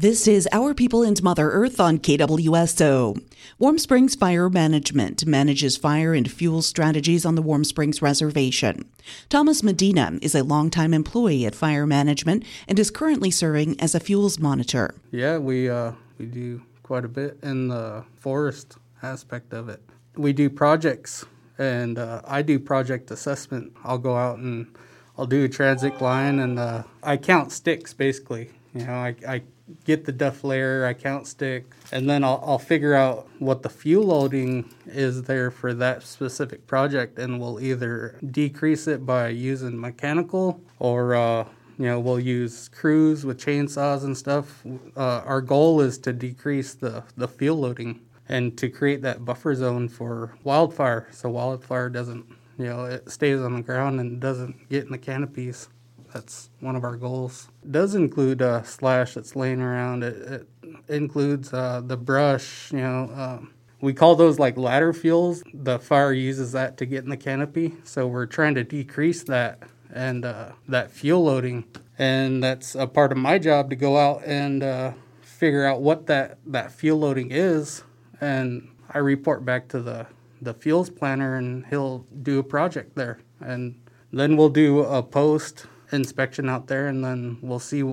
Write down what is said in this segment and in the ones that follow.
This is Our People and Mother Earth on KWSO. Warm Springs Fire Management manages fire and fuel strategies on the Warm Springs Reservation. Thomas Medina is a longtime employee at Fire Management and is currently serving as a fuels monitor. Yeah, we uh, we do quite a bit in the forest aspect of it. We do projects, and uh, I do project assessment. I'll go out and I'll do a transect line, and uh, I count sticks basically. You know, I, I get the duff layer, I count stick, and then I'll, I'll figure out what the fuel loading is there for that specific project, and we'll either decrease it by using mechanical or uh, you know we'll use crews with chainsaws and stuff. Uh, our goal is to decrease the the fuel loading and to create that buffer zone for wildfire, so wildfire doesn't you know it stays on the ground and doesn't get in the canopies. That's one of our goals. It does include a slash that's laying around. It, it includes uh, the brush. You know, um, we call those like ladder fuels. The fire uses that to get in the canopy. So we're trying to decrease that and uh, that fuel loading. And that's a part of my job to go out and uh, figure out what that, that fuel loading is. And I report back to the, the fuels planner, and he'll do a project there. And then we'll do a post inspection out there, and then we'll see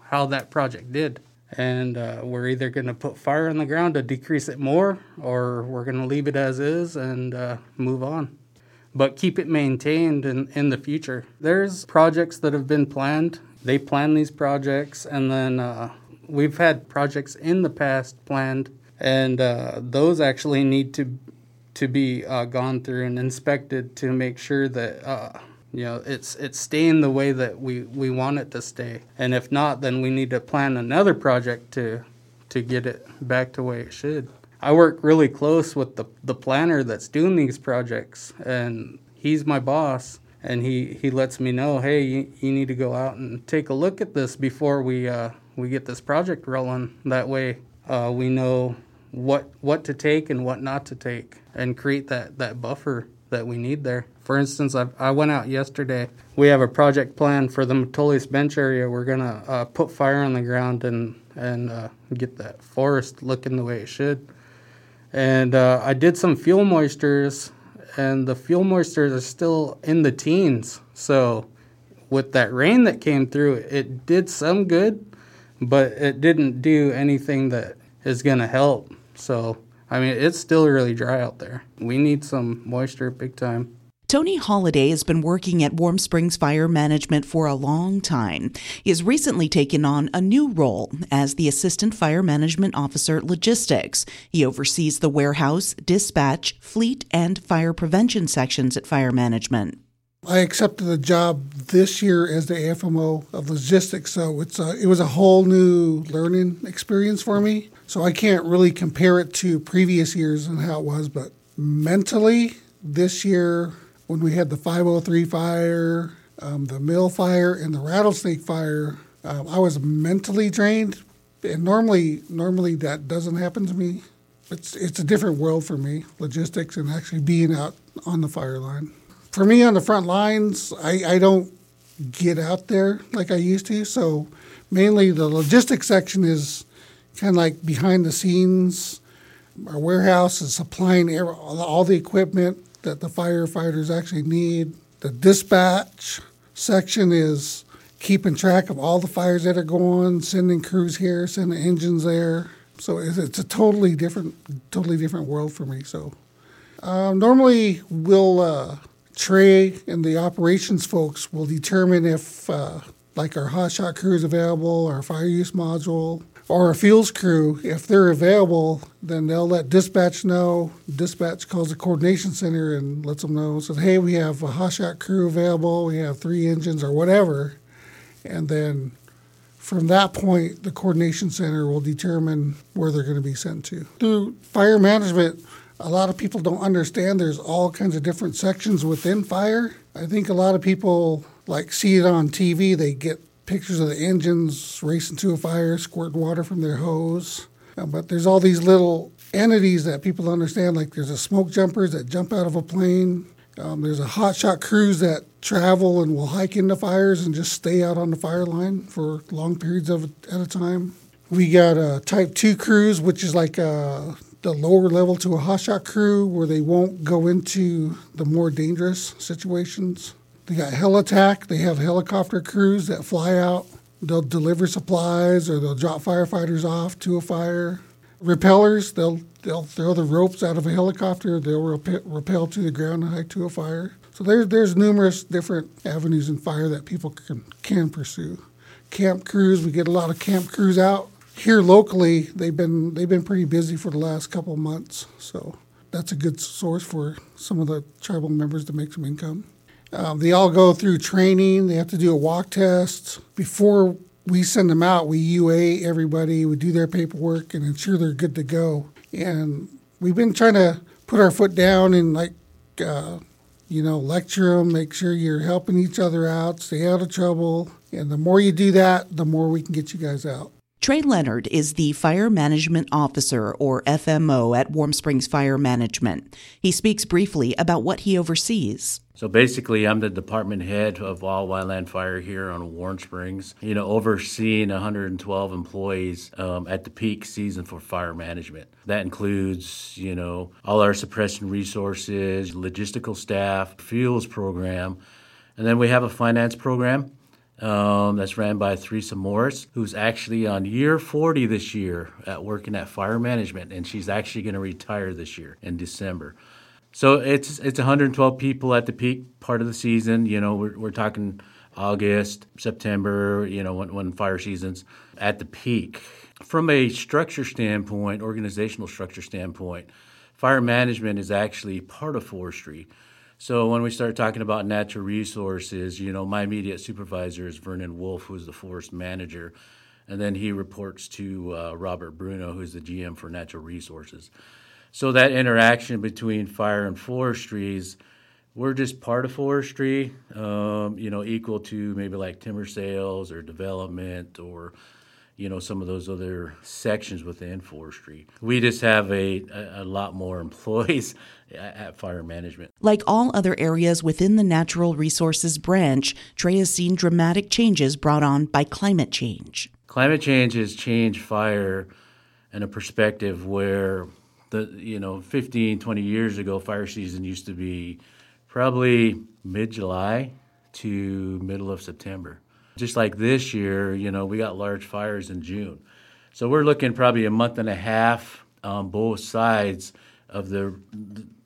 how that project did. And uh, we're either going to put fire on the ground to decrease it more, or we're going to leave it as is and uh, move on. But keep it maintained in, in the future. There's projects that have been planned. They plan these projects, and then uh, we've had projects in the past planned, and uh, those actually need to to be uh, gone through and inspected to make sure that uh, you know, it's it's staying the way that we, we want it to stay. And if not, then we need to plan another project to to get it back to way it should. I work really close with the, the planner that's doing these projects and he's my boss and he, he lets me know, hey, you, you need to go out and take a look at this before we uh, we get this project rolling. That way uh, we know what what to take and what not to take and create that, that buffer that we need there. For instance, I, I went out yesterday. We have a project plan for the Metolius Bench area. We're gonna uh, put fire on the ground and and uh, get that forest looking the way it should. And uh, I did some fuel moistures, and the fuel moistures are still in the teens. So with that rain that came through, it did some good, but it didn't do anything that is gonna help. So I mean, it's still really dry out there. We need some moisture big time. Tony Holliday has been working at Warm Springs Fire Management for a long time. He has recently taken on a new role as the Assistant Fire Management Officer Logistics. He oversees the warehouse, dispatch, fleet, and fire prevention sections at Fire Management. I accepted the job this year as the AFMO of logistics, so it's a, it was a whole new learning experience for me. So I can't really compare it to previous years and how it was, but mentally, this year when we had the 503 fire, um, the mill fire, and the rattlesnake fire, um, I was mentally drained. And normally, normally that doesn't happen to me. It's it's a different world for me, logistics and actually being out on the fire line. For me, on the front lines, I, I don't get out there like I used to. So mainly the logistics section is kind of like behind the scenes. Our warehouse is supplying all the equipment that the firefighters actually need. The dispatch section is keeping track of all the fires that are going, sending crews here, sending engines there. So it's, a totally different, totally different world for me. So uh, normally we'll uh, Trey and the operations folks will determine if uh, like our hot shot crew is available, our fire use module, or a fuels crew, if they're available, then they'll let dispatch know. Dispatch calls the coordination center and lets them know, says, hey, we have a hot shot crew available, we have three engines or whatever. And then from that point, the coordination center will determine where they're going to be sent to. Through fire management, a lot of people don't understand there's all kinds of different sections within fire. I think a lot of people like see it on TV, they get pictures of the engines racing to a fire, squirting water from their hose. Uh, but there's all these little entities that people understand, like there's a smoke jumpers that jump out of a plane. Um, there's a hotshot crews that travel and will hike into fires and just stay out on the fire line for long periods of at a time. We got a Type 2 crews, which is like a, the lower level to a hotshot crew where they won't go into the more dangerous situations. They got helitack. They have helicopter crews that fly out. They'll deliver supplies or they'll drop firefighters off to a fire. Rappellers, they'll they'll throw the ropes out of a helicopter. They'll rappel, rappel to the ground and hike to a fire. So there's there's numerous different avenues in fire that people can can pursue. Camp crews, we get a lot of camp crews out here locally. They've been they've been pretty busy for the last couple months, so that's a good source for some of the tribal members to make some income. Um, they all go through training. They have to do a walk test before we send them out. We UA everybody. We do their paperwork and ensure they're good to go. And we've been trying to put our foot down and like, uh, you know, lecture them, make sure you're helping each other out, stay out of trouble. And the more you do that, the more we can get you guys out. Trey Leonard is the Fire Management Officer, or FMO, at Warm Springs Fire Management. He speaks briefly about what he oversees. So basically, I'm the department head of all wildland fire here on Warm Springs. You know, overseeing 112 employees um, at the peak season for fire management. That includes, you know, all our suppression resources, logistical staff, fuels program, and then we have a finance program um, that's ran by Theresa Morris, who's actually on year 40 this year at working at fire management, and she's actually going to retire this year in December. So it's it's 112 people at the peak part of the season. You know, we're, we're talking August, September. You know, when, when fire season's at the peak. From a structure standpoint, organizational structure standpoint, fire management is actually part of forestry. So when we start talking about natural resources, you know, my immediate supervisor is Vernon Wolf, who's the forest manager, and then he reports to uh, Robert Bruno, who's the GM for natural resources. So that interaction between fire and forestries, we're just part of forestry, um, you know, equal to maybe like timber sales or development or, you know, some of those other sections within forestry. We just have a, a, a lot more employees at fire management. Like all other areas within the natural resources branch, Trey has seen dramatic changes brought on by climate change. Climate change has changed fire in a perspective where the you know 15 20 years ago fire season used to be probably mid-july to middle of september just like this year you know we got large fires in june so we're looking probably a month and a half on both sides of the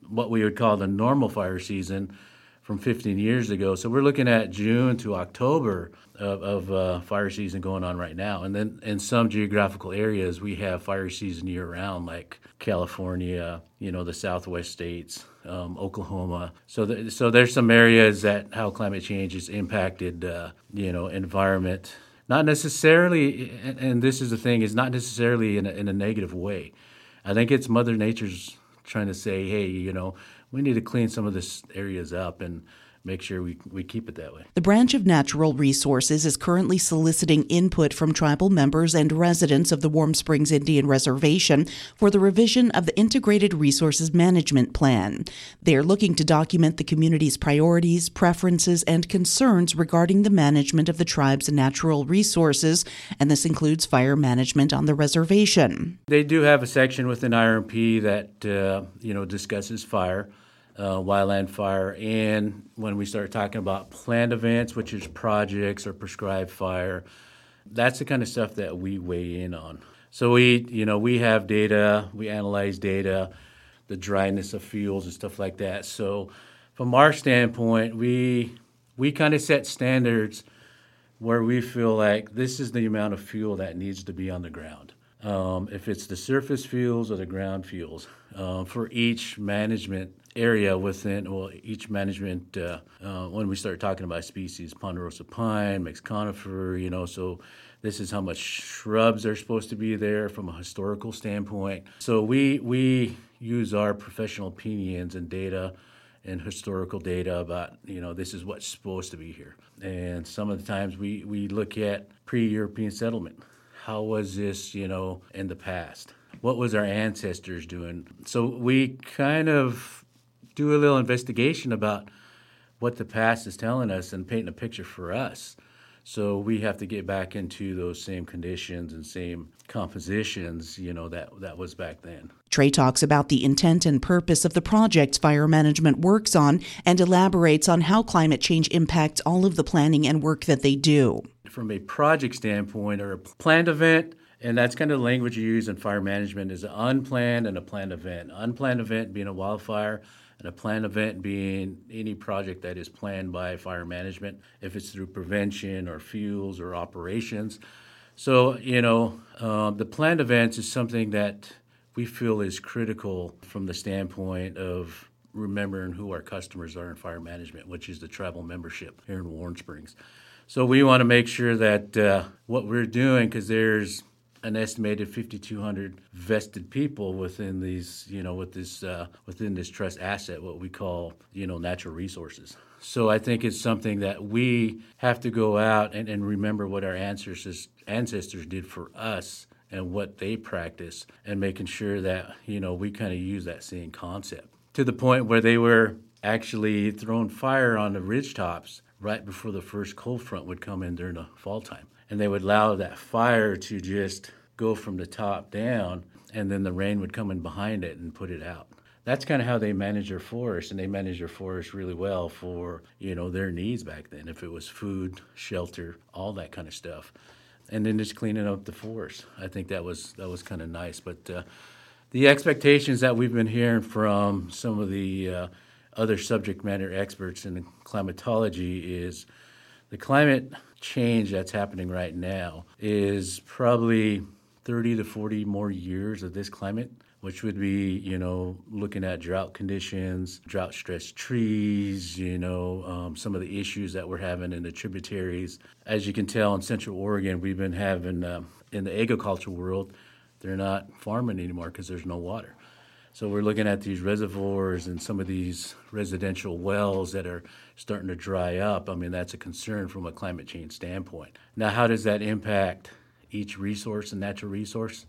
what we would call the normal fire season from 15 years ago so we're looking at june to october of, of uh, fire season going on right now. And then in some geographical areas, we have fire season year round, like California, you know, the Southwest states, um, Oklahoma. So, the, so there's some areas that how climate change has impacted, uh, you know, environment. Not necessarily, and this is the thing, is not necessarily in a, in a negative way. I think it's Mother Nature's trying to say, hey, you know, we need to clean some of this areas up and make sure we, we keep it that way. The Branch of Natural Resources is currently soliciting input from tribal members and residents of the Warm Springs Indian Reservation for the revision of the Integrated Resources Management Plan. They are looking to document the community's priorities, preferences, and concerns regarding the management of the tribe's natural resources, and this includes fire management on the reservation. They do have a section within IRMP that uh, you know discusses fire uh, wildland fire. And when we start talking about planned events, which is projects or prescribed fire, that's the kind of stuff that we weigh in on. So we, you know, we have data, we analyze data, the dryness of fuels and stuff like that. So from our standpoint, we we kind of set standards where we feel like this is the amount of fuel that needs to be on the ground. Um, if it's the surface fuels or the ground fuels, uh, for each management area within well each management uh, uh, when we start talking about species ponderosa pine mixed conifer you know so this is how much shrubs are supposed to be there from a historical standpoint. So we we use our professional opinions and data and historical data about you know this is what's supposed to be here. And some of the times we we look at pre-european settlement. How was this you know in the past? What was our ancestors doing? So we kind of do a little investigation about what the past is telling us and painting a picture for us. So we have to get back into those same conditions and same compositions, you know, that that was back then. Trey talks about the intent and purpose of the projects fire management works on and elaborates on how climate change impacts all of the planning and work that they do. From a project standpoint or a planned event, and that's kind of the language you use in fire management is an unplanned and a planned event. Unplanned event being a wildfire, and a planned event being any project that is planned by fire management, if it's through prevention or fuels or operations. So, you know, uh, the planned events is something that we feel is critical from the standpoint of remembering who our customers are in fire management, which is the tribal membership here in Warm Springs. So we want to make sure that uh, what we're doing, because there's an estimated 5,200 vested people within these, you know, with this uh, within this trust asset, what we call, you know, natural resources. So I think it's something that we have to go out and, and remember what our ancestors ancestors did for us and what they practice, and making sure that you know we kind of use that same concept to the point where they were actually throwing fire on the ridge tops right before the first cold front would come in during the fall time and they would allow that fire to just go from the top down, and then the rain would come in behind it and put it out. That's kind of how they manage their forest, and they manage their forest really well for you know their needs back then. If it was food, shelter, all that kind of stuff, and then just cleaning up the forest. I think that was that was kind of nice. But uh, the expectations that we've been hearing from some of the uh, other subject matter experts in climatology is the climate change that's happening right now is probably 30 to 40 more years of this climate, which would be, you know, looking at drought conditions, drought stressed trees, you know, um, some of the issues that we're having in the tributaries. As you can tell in Central Oregon, we've been having, uh, in the agriculture world, they're not farming anymore because there's no water. So we're looking at these reservoirs and some of these residential wells that are starting to dry up. I mean, that's a concern from a climate change standpoint. Now, how does that impact each resource and natural resource?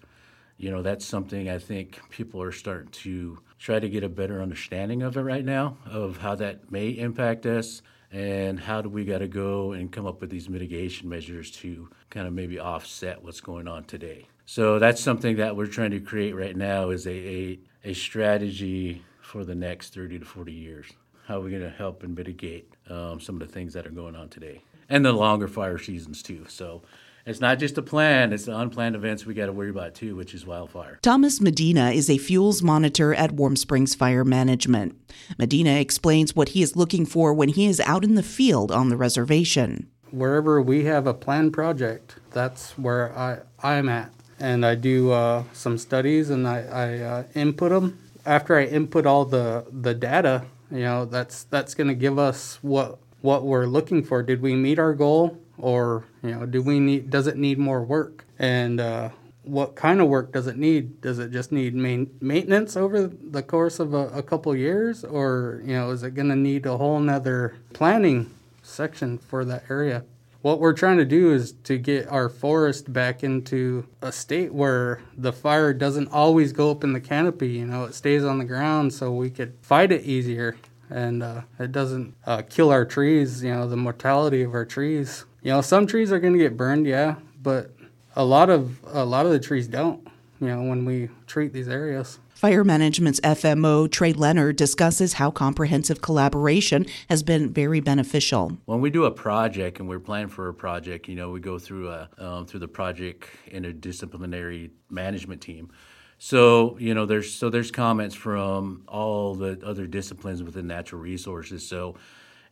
You know, that's something I think people are starting to try to get a better understanding of it right now, of how that may impact us and how do we got to go and come up with these mitigation measures to kind of maybe offset what's going on today. So that's something that we're trying to create right now is a, a a strategy for the next 30 to 40 years. How are we going to help and mitigate um, some of the things that are going on today? And the longer fire seasons, too. So it's not just a plan, it's the unplanned events we got to worry about too, which is wildfire. Thomas Medina is a fuels monitor at Warm Springs Fire Management. Medina explains what he is looking for when he is out in the field on the reservation. Wherever we have a planned project, that's where I, I'm at and I do uh, some studies and I, I uh, input them. After I input all the, the data, you know, that's that's going to give us what what we're looking for. Did we meet our goal, or you know, do we need? Does it need more work? And uh, what kind of work does it need? Does it just need main, maintenance over the course of a, a couple years, or you know, is it going to need a whole nother planning section for that area? What we're trying to do is to get our forest back into a state where the fire doesn't always go up in the canopy. You know, it stays on the ground so we could fight it easier and uh, it doesn't uh, kill our trees. You know, the mortality of our trees. You know, some trees are going to get burned, yeah, but a lot of a lot of the trees don't. You know, when we treat these areas. Fire Management's FMO, Trey Leonard, discusses how comprehensive collaboration has been very beneficial. When we do a project and we're planning for a project, you know, we go through a um, through the project interdisciplinary management team. So you know, there's so there's comments from all the other disciplines within natural resources. So,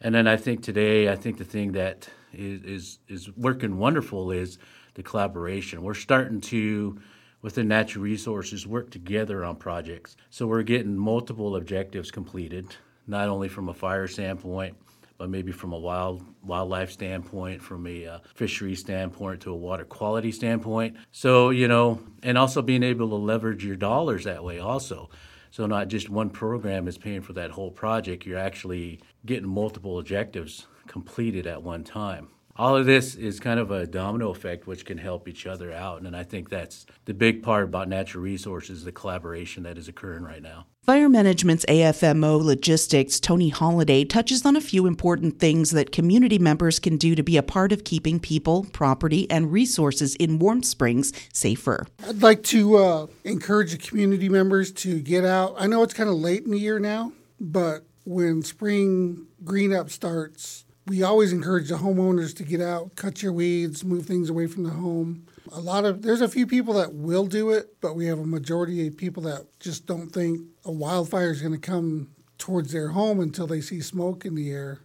and then I think today, I think the thing that is is, is working wonderful is the collaboration. We're starting to within natural resources work together on projects. So we're getting multiple objectives completed, not only from a fire standpoint, but maybe from a wild wildlife standpoint, from a uh, fishery standpoint to a water quality standpoint. So you know, and also being able to leverage your dollars that way also. So not just one program is paying for that whole project. You're actually getting multiple objectives completed at one time all of this is kind of a domino effect which can help each other out and i think that's the big part about natural resources the collaboration that is occurring right now Fire Management's AFMO Logistics, Tony Holliday, touches on a few important things that community members can do to be a part of keeping people, property, and resources in Warm Springs safer. I'd like to uh, encourage the community members to get out. I know it's kind of late in the year now, but when spring green up starts, we always encourage the homeowners to get out, cut your weeds, move things away from the home. A lot of there's a few people that will do it, but we have a majority of people that just don't think a wildfire is going to come towards their home until they see smoke in the air.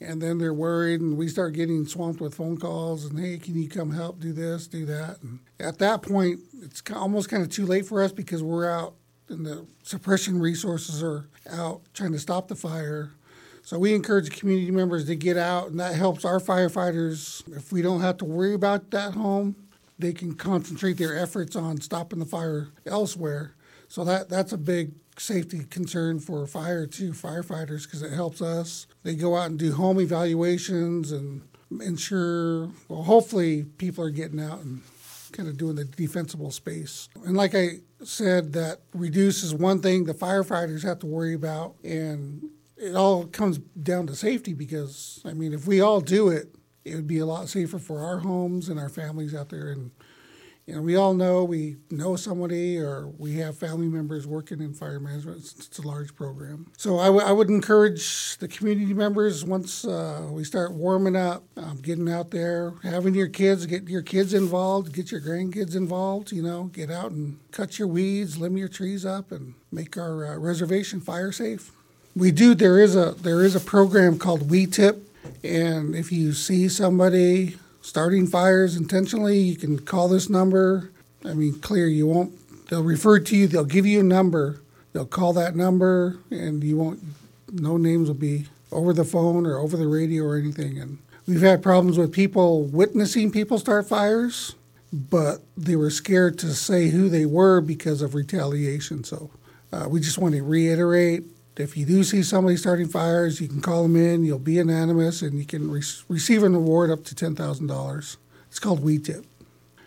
And then they're worried, and we start getting swamped with phone calls and, hey, can you come help do this, do that? And at that point, it's almost kind of too late for us because we're out and the suppression resources are out trying to stop the fire. So we encourage community members to get out, and that helps our firefighters. If we don't have to worry about that home, they can concentrate their efforts on stopping the fire elsewhere. So that that's a big safety concern for fire too, firefighters, because it helps us. They go out and do home evaluations and ensure. Well, hopefully, people are getting out and kind of doing the defensible space. And like I said, that reduce is one thing the firefighters have to worry about, and it all comes down to safety because I mean, if we all do it, it would be a lot safer for our homes and our families out there. And you know, we all know we know somebody or we have family members working in fire management. It's, it's a large program. So I, w- I would encourage the community members once uh, we start warming up, um, getting out there, having your kids, get your kids involved, get your grandkids involved, you know, get out and cut your weeds, limb your trees up, and make our uh, reservation fire safe. We do, there is a, there is a program called WeTip. And if you see somebody starting fires intentionally, you can call this number. I mean, clear, you won't, they'll refer to you, they'll give you a number. They'll call that number, and you won't, no names will be over the phone or over the radio or anything. And we've had problems with people witnessing people start fires, but they were scared to say who they were because of retaliation. So uh, we just want to reiterate if you do see somebody starting fires, you can call them in. You'll be anonymous, and you can re- receive an award up to ten thousand dollars. It's called WeTip.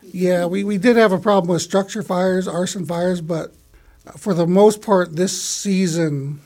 Yeah, we, we did have a problem with structure fires, arson fires, but for the most part, this season,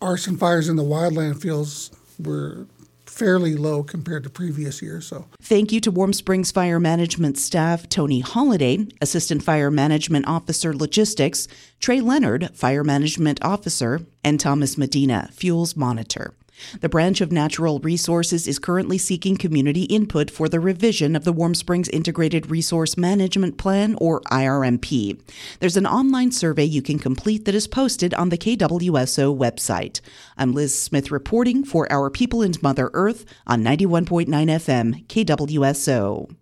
arson fires in the wildland fields were fairly low compared to previous years. So, thank you to Warm Springs Fire Management staff Tony Holliday, Assistant Fire Management Officer Logistics, Trey Leonard, Fire Management Officer, and Thomas Medina, Fuels Monitor. The branch of Natural Resources is currently seeking community input for the revision of the Warm Springs Integrated Resource Management Plan, or IRMP. There's an online survey you can complete that is posted on the KWSO website. I'm Liz Smith reporting for Our People and Mother Earth on 91.9 FM KWSO.